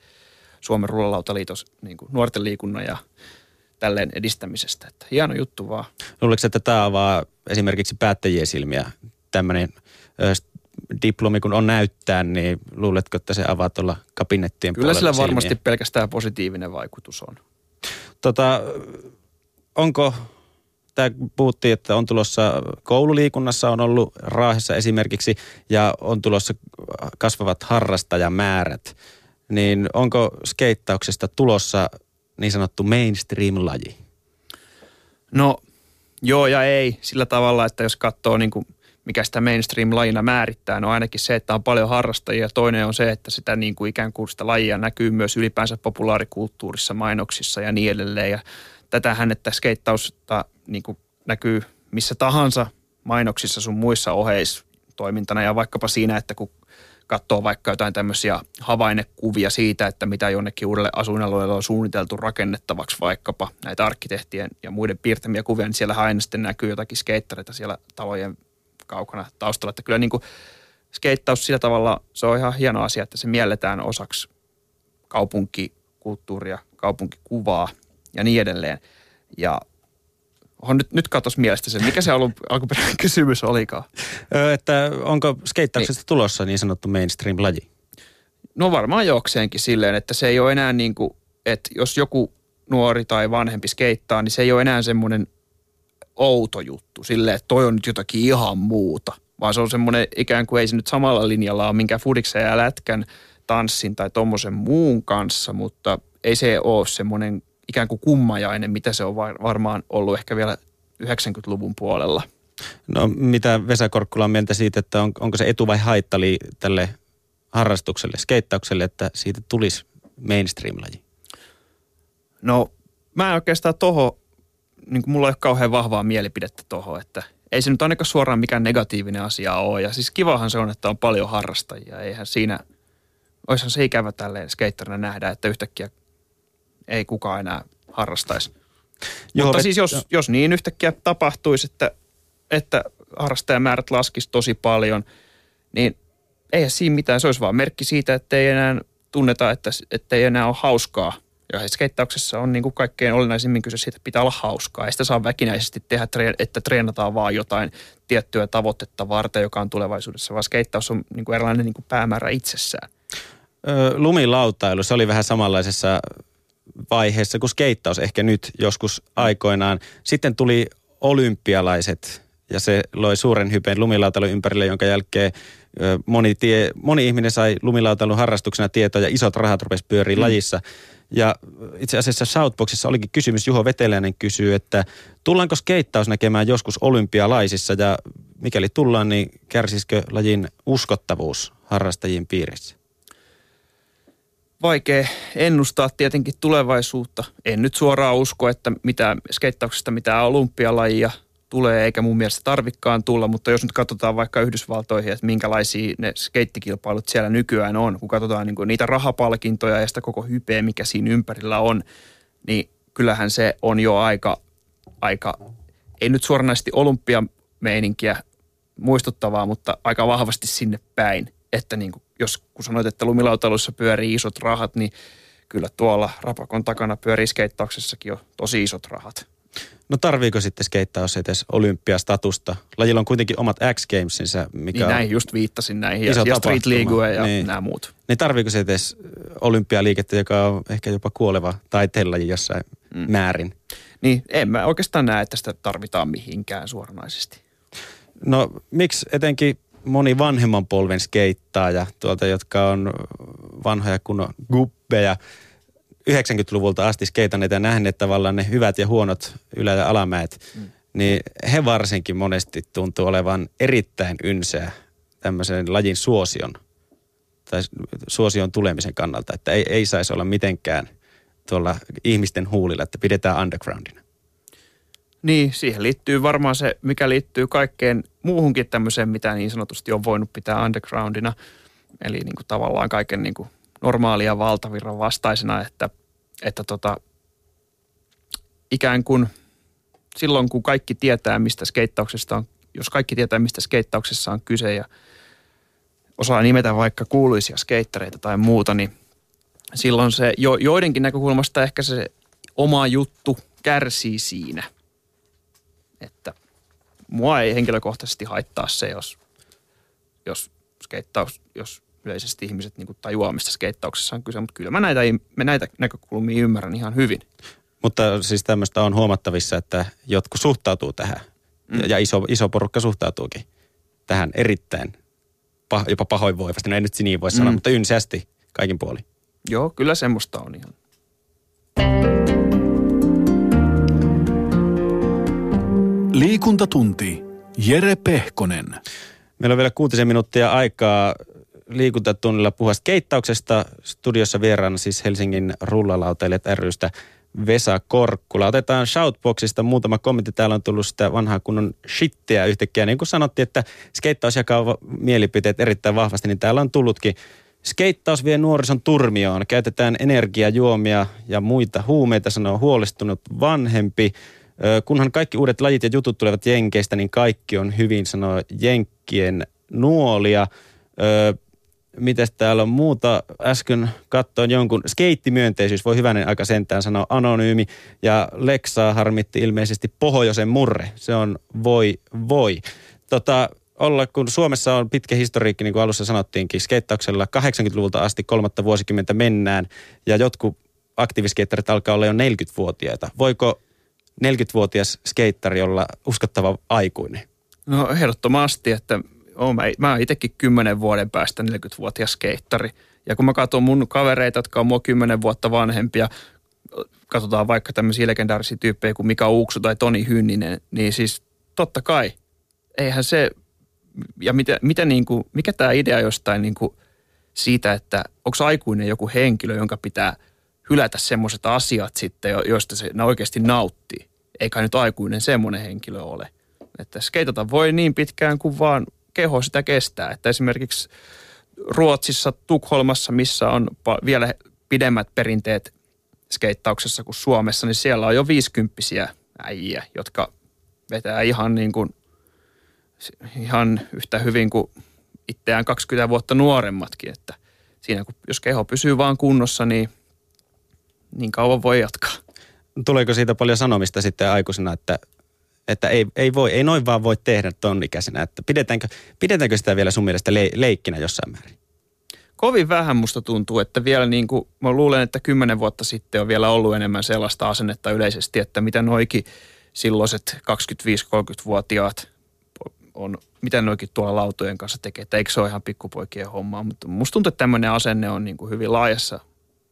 Suomen rullalautaliitos niin kuin nuorten liikunnan ja tälleen edistämisestä. Että hieno juttu vaan. Luuletko, että tämä avaa esimerkiksi päättäjien silmiä tämmöinen diplomi kun on näyttää, niin luuletko, että se avaa tuolla kabinettien Kyllä sillä silmiä? varmasti pelkästään positiivinen vaikutus on. Tota, onko, tämä puhuttiin, että on tulossa koululiikunnassa, on ollut Raahessa esimerkiksi, ja on tulossa kasvavat harrastajamäärät, niin onko skeittauksesta tulossa niin sanottu mainstream-laji? No joo ja ei sillä tavalla, että jos katsoo niin kuin mikä sitä mainstream-lajina määrittää, no ainakin se, että on paljon harrastajia. Toinen on se, että sitä niin kuin ikään kuin sitä lajia näkyy myös ylipäänsä populaarikulttuurissa, mainoksissa ja niin edelleen. Ja tätähän, että skeittausta niin kuin näkyy missä tahansa mainoksissa sun muissa oheistoimintana ja vaikkapa siinä, että kun katsoo vaikka jotain tämmöisiä havainnekuvia siitä, että mitä jonnekin uudelle asuinalueelle on suunniteltu rakennettavaksi vaikkapa näitä arkkitehtien ja muiden piirtämiä kuvia, niin siellä aina sitten näkyy jotakin skeittareita siellä talojen kaukana taustalla. Että kyllä niin kuin skeittaus sillä tavalla, se on ihan hieno asia, että se mielletään osaksi kaupunkikulttuuria, kaupunkikuvaa ja niin edelleen. Ja on nyt, nyt katos mielestä sen, mikä se alun, alkuperäinen kysymys olikaan. Ö, että onko skeittauksesta niin. tulossa niin sanottu mainstream-laji? No varmaan jokseenkin silleen, että se ei ole enää niin kuin, että jos joku nuori tai vanhempi skeittaa, niin se ei ole enää semmoinen outo juttu silleen, että toi on nyt jotakin ihan muuta. Vaan se on semmoinen ikään kuin ei se nyt samalla linjalla ole minkään fudiksen ja lätkän, tanssin tai tommosen muun kanssa, mutta ei se ole semmoinen ikään kuin kummajainen, mitä se on varmaan ollut ehkä vielä 90-luvun puolella. No mitä Vesa Korkkula on mieltä siitä, että on, onko se etu vai haittali tälle harrastukselle, skeittaukselle, että siitä tulisi mainstream-laji? No mä en oikeastaan toho, niin kuin mulla ei ole kauhean vahvaa mielipidettä toho, että ei se nyt ainakaan suoraan mikään negatiivinen asia ole. Ja siis kivahan se on, että on paljon harrastajia. Eihän siinä, olisihan se ikävä tälleen skeittarina nähdä, että yhtäkkiä ei kukaan enää harrastaisi. Joo, Mutta siis jos, jos niin yhtäkkiä tapahtuisi, että, että harrastajamäärät laskisi tosi paljon, niin eihän siinä mitään. Se olisi vaan merkki siitä, että ei enää tunneta, että, että ei enää ole hauskaa. Ja skeittauksessa on niin kuin kaikkein olennaisimmin kyse siitä, että pitää olla hauskaa. Ei sitä saa väkinäisesti tehdä, että treenataan vaan jotain tiettyä tavoitetta varten, joka on tulevaisuudessa, vaan skeittaus on niin kuin erilainen niin kuin päämäärä itsessään. lumilautailu, se oli vähän samanlaisessa vaiheessa kuin skeittaus ehkä nyt joskus aikoinaan. Sitten tuli olympialaiset ja se loi suuren hypeen lumilautailun ympärille, jonka jälkeen moni, tie, moni ihminen sai lumilautailun harrastuksena tietoa ja isot rahat rupesi pyöriä mm. lajissa. Ja itse asiassa Shoutboxissa olikin kysymys, Juho Veteläinen kysyy, että tullaanko skeittaus näkemään joskus olympialaisissa ja mikäli tullaan, niin kärsisikö lajin uskottavuus harrastajien piirissä? vaikea ennustaa tietenkin tulevaisuutta. En nyt suoraan usko, että mitä skeittauksesta mitään olympialajia tulee, eikä mun mielestä tarvikkaan tulla, mutta jos nyt katsotaan vaikka Yhdysvaltoihin, että minkälaisia ne skeittikilpailut siellä nykyään on, kun katsotaan niin kuin niitä rahapalkintoja ja sitä koko hypeä, mikä siinä ympärillä on, niin kyllähän se on jo aika, aika ei nyt suoranaisesti olympiameininkiä muistuttavaa, mutta aika vahvasti sinne päin, että niin kuin jos kun sanoit, että lumilautailussa pyörii isot rahat, niin kyllä tuolla rapakon takana pyörii skeittauksessakin jo tosi isot rahat. No tarviiko sitten skeittaus edes olympiastatusta? Lajilla on kuitenkin omat X Gamesinsa, mikä niin näin just viittasin näihin. Iso ja, Street League ja niin. nämä muut. Niin tarviiko se edes olympialiikettä, joka on ehkä jopa kuoleva taiteenlaji jossain mm. määrin? Niin, en mä oikeastaan näe, että sitä tarvitaan mihinkään suoranaisesti. No miksi etenkin moni vanhemman polven skeittaaja tuolta, jotka on vanhoja kunnon guppeja, 90-luvulta asti skeitanneet ja nähneet tavallaan ne hyvät ja huonot ylä- ja alamäet, mm. niin he varsinkin monesti tuntuu olevan erittäin ynseä tämmöisen lajin suosion tai suosion tulemisen kannalta, että ei, ei saisi olla mitenkään tuolla ihmisten huulilla, että pidetään undergroundina. Niin, siihen liittyy varmaan se, mikä liittyy kaikkeen muuhunkin tämmöiseen, mitä niin sanotusti on voinut pitää undergroundina. Eli niin kuin tavallaan kaiken niin kuin normaalia valtavirran vastaisena, että, että tota, ikään kuin silloin kun kaikki tietää, mistä skeittauksesta on, jos kaikki tietää, mistä skeittauksessa on kyse ja osaa nimetä vaikka kuuluisia skeittareita tai muuta, niin silloin se jo, joidenkin näkökulmasta ehkä se oma juttu kärsii siinä – että mua ei henkilökohtaisesti haittaa se, jos, jos skeittaus, jos yleisesti ihmiset niin tajuaa, mistä skeittauksessa on kyse, mutta kyllä mä näitä, mä näitä näkökulmia ymmärrän ihan hyvin. Mutta siis tämmöistä on huomattavissa, että jotkut suhtautuu tähän mm. ja iso, iso porukka suhtautuukin tähän erittäin pah, jopa pahoinvoivasti. No ei nyt niin voi sanoa, mm. mutta ynsästi kaikin puoli. Joo, kyllä semmoista on ihan. Liikuntatunti. Jere Pehkonen. Meillä on vielä kuutisen minuuttia aikaa liikuntatunnilla puhua skeittauksesta. Studiossa vieraana siis Helsingin rullalautailijat rystä Vesa Korkkula. Otetaan Shoutboxista muutama kommentti. Täällä on tullut sitä vanhaa kunnon shittiä yhtäkkiä. Niin kuin sanottiin, että skeittaus jakaa mielipiteet erittäin vahvasti, niin täällä on tullutkin Skeittaus vie nuorison turmioon. Käytetään energiajuomia ja muita huumeita, sanoo huolestunut vanhempi. Kunhan kaikki uudet lajit ja jutut tulevat Jenkeistä, niin kaikki on hyvin, sanoo Jenkkien nuolia. Mites täällä on muuta? Äsken katsoin jonkun skeittimyönteisyys, voi hyvänen aika sentään sanoa anonyymi. Ja Leksaa harmitti ilmeisesti Pohjoisen murre. Se on voi voi. Tota, olla, kun Suomessa on pitkä historiikki, niin kuin alussa sanottiinkin, skeittauksella 80-luvulta asti kolmatta vuosikymmentä mennään, ja jotkut aktiiviskeittarit alkaa olla jo 40-vuotiaita. Voiko 40-vuotias skeittari olla uskottava aikuinen? No ehdottomasti, että oon mä, mä oon itsekin 10 vuoden päästä 40-vuotias skeittari. Ja kun mä katson mun kavereita, jotka on mua 10 vuotta vanhempia, katsotaan vaikka tämmöisiä legendaarisia tyyppejä kuin Mika Uuksu tai Toni Hynninen, niin siis totta kai, eihän se, ja mitä, mitä niin kuin, mikä tämä idea jostain niin kuin siitä, että onko aikuinen joku henkilö, jonka pitää hylätä semmoiset asiat sitten, joista se oikeasti nauttii. Eikä nyt aikuinen semmoinen henkilö ole. Että skeitata voi niin pitkään kuin vaan keho sitä kestää. Että esimerkiksi Ruotsissa, Tukholmassa, missä on vielä pidemmät perinteet skeittauksessa kuin Suomessa, niin siellä on jo viisikymppisiä äijiä, jotka vetää ihan niin kuin, ihan yhtä hyvin kuin itseään 20 vuotta nuoremmatkin, että siinä kun, jos keho pysyy vaan kunnossa, niin niin kauan voi jatkaa. Tuleeko siitä paljon sanomista sitten aikuisena, että, että ei, ei, voi, ei noin vaan voi tehdä ton ikäisenä, että pidetäänkö, pidetäänkö sitä vielä sun mielestä le, leikkinä jossain määrin? kovin vähän musta tuntuu, että vielä niin kuin, mä luulen, että kymmenen vuotta sitten on vielä ollut enemmän sellaista asennetta yleisesti, että mitä noikin silloiset 25-30-vuotiaat on, mitä noikin tuolla lautojen kanssa tekee, että eikö se ole ihan pikkupoikien hommaa, mutta musta tuntuu, että tämmöinen asenne on niin kuin hyvin laajassa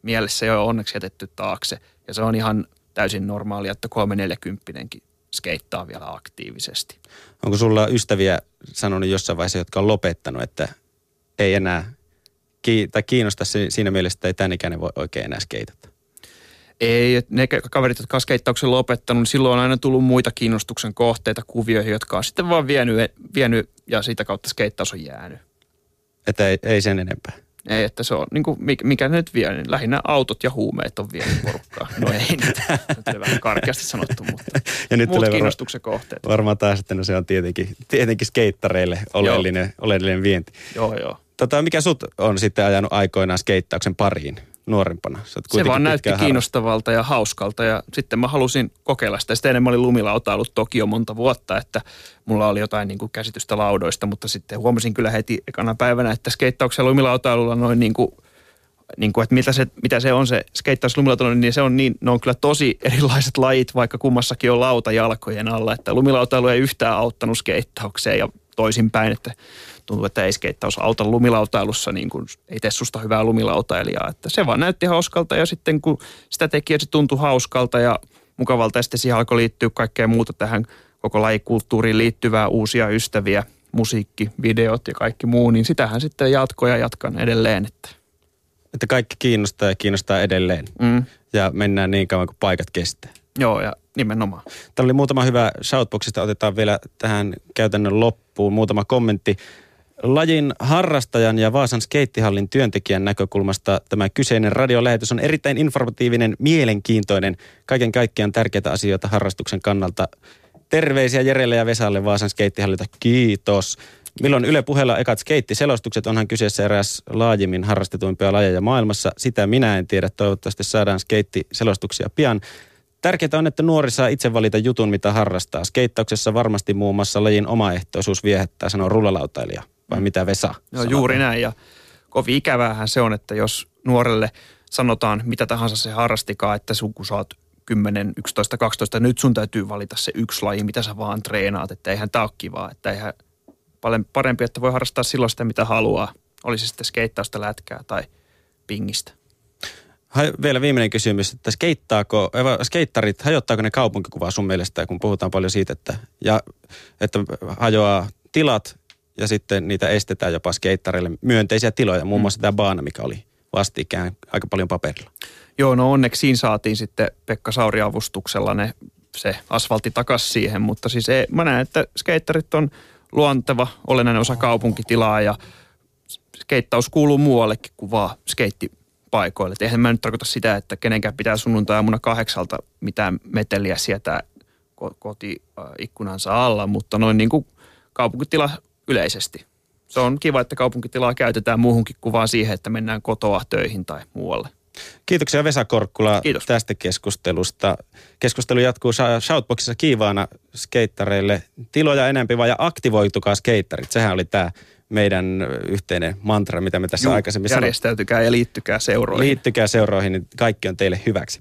mielessä jo onneksi jätetty taakse ja se on ihan täysin normaalia, että 340 skeittaa vielä aktiivisesti. Onko sulla ystäviä sanonut jossain vaiheessa, jotka on lopettanut, että ei enää tai kiinnosta siinä mielessä, että ei tämän ikäinen voi oikein enää skeitata? Ei, ne kaverit, jotka on skeittauksen lopettanut, niin silloin on aina tullut muita kiinnostuksen kohteita kuvioihin, jotka on sitten vaan vienyt, vienyt ja siitä kautta skeittaus on jäänyt. Että ei, ei sen enempää? Ei, että se on, niin kuin, mikä nyt vie, niin lähinnä autot ja huumeet on vienyt porukkaa. No ei nyt, nyt vähän karkeasti sanottu, mutta ja nyt muut kiinnostuksen kohteet. Varmaan taas, että no se on tietenkin, tietenkin skeittareille oleellinen, oleellinen vienti. Joo, joo. Tota, mikä sut on sitten ajanut aikoinaan skeittauksen pariin nuorempana? Se vaan näytti kiinnostavalta ja hauskalta ja sitten mä halusin kokeilla sitä. Sitten enemmän olin lumilautailut toki jo monta vuotta, että mulla oli jotain niin kuin käsitystä laudoista, mutta sitten huomasin kyllä heti ekana päivänä, että skeittauksella lumilautailulla noin niin kuin niin kuin, että mitä se, mitä se on se skeittaus lumilautailu, niin se on niin, ne on kyllä tosi erilaiset lajit, vaikka kummassakin on lauta jalkojen alla. Että lumilautailu ei yhtään auttanut skeittaukseen ja toisinpäin, että tuntuu, että ei skeittaus auta lumilautailussa, niin kuin ei tee susta hyvää lumilautailijaa. Että se vaan näytti hauskalta ja sitten kun sitä teki, se tuntui hauskalta ja mukavalta ja sitten siihen alkoi liittyä kaikkea muuta tähän koko lajikulttuuriin liittyvää uusia ystäviä, musiikki, videot ja kaikki muu, niin sitähän sitten jatkoi ja jatkan edelleen. Että, että kaikki kiinnostaa ja kiinnostaa edelleen. Mm. Ja mennään niin kauan kuin paikat kestää. Joo, ja nimenomaan. Täällä oli muutama hyvä shoutboxista. Otetaan vielä tähän käytännön loppuun muutama kommentti. Lajin harrastajan ja Vaasan skeittihallin työntekijän näkökulmasta tämä kyseinen radiolähetys on erittäin informatiivinen, mielenkiintoinen, kaiken kaikkiaan tärkeitä asioita harrastuksen kannalta. Terveisiä Jerelle ja Vesalle Vaasan skeittihallilta. Kiitos. Milloin Yle puheella ekat skeittiselostukset onhan kyseessä eräs laajimmin harrastetuimpia lajeja maailmassa. Sitä minä en tiedä. Toivottavasti saadaan skeittiselostuksia pian. Tärkeää on, että nuori saa itse valita jutun, mitä harrastaa. Skeittauksessa varmasti muun muassa lajin omaehtoisuus viehättää, sanoo rullalautailija vai mitä Vesa? Joo, juuri näin ja kovin ikävähän se on, että jos nuorelle sanotaan mitä tahansa se harrastikaa, että sun kun saat 10, 11, 12, nyt sun täytyy valita se yksi laji, mitä sä vaan treenaat, että eihän tää ole kivaa, että eihän paljon parempi, että voi harrastaa silloin sitä, mitä haluaa. Olisi sitten skeittausta, lätkää tai pingistä. Hai, vielä viimeinen kysymys, että skeittaako, skeittarit, hajottaako ne kaupunkikuvaa sun mielestä, kun puhutaan paljon siitä, että, ja, että hajoaa tilat ja sitten niitä estetään jopa skeittareille myönteisiä tiloja, muun muassa mm. tämä baana, mikä oli vastikään aika paljon paperilla. Joo, no onneksi siinä saatiin sitten Pekka Sauri avustuksella ne, se asfaltti takas siihen, mutta siis ei, mä näen, että skeittarit on luonteva, olennainen osa kaupunkitilaa ja skeittaus kuuluu muuallekin kuin vaan skeittipaikoille. Et eihän mä nyt tarkoita sitä, että kenenkään pitää sunnuntai-aamuna kahdeksalta mitään meteliä sieltä kotiikkunansa alla, mutta noin niin kuin kaupunkitila yleisesti. Se on kiva, että kaupunkitilaa käytetään muuhunkin kuin vaan siihen, että mennään kotoa töihin tai muualle. Kiitoksia Vesa Korkkula Kiitos. tästä keskustelusta. Keskustelu jatkuu Shoutboxissa kiivaana skeittareille. Tiloja enempi vai ja aktivoitukaa skeittarit. Sehän oli tämä meidän yhteinen mantra, mitä me tässä Juu, aikaisemmin sanottiin. Järjestäytykää ja liittykää seuroihin. Liittykää seuroihin, niin kaikki on teille hyväksi.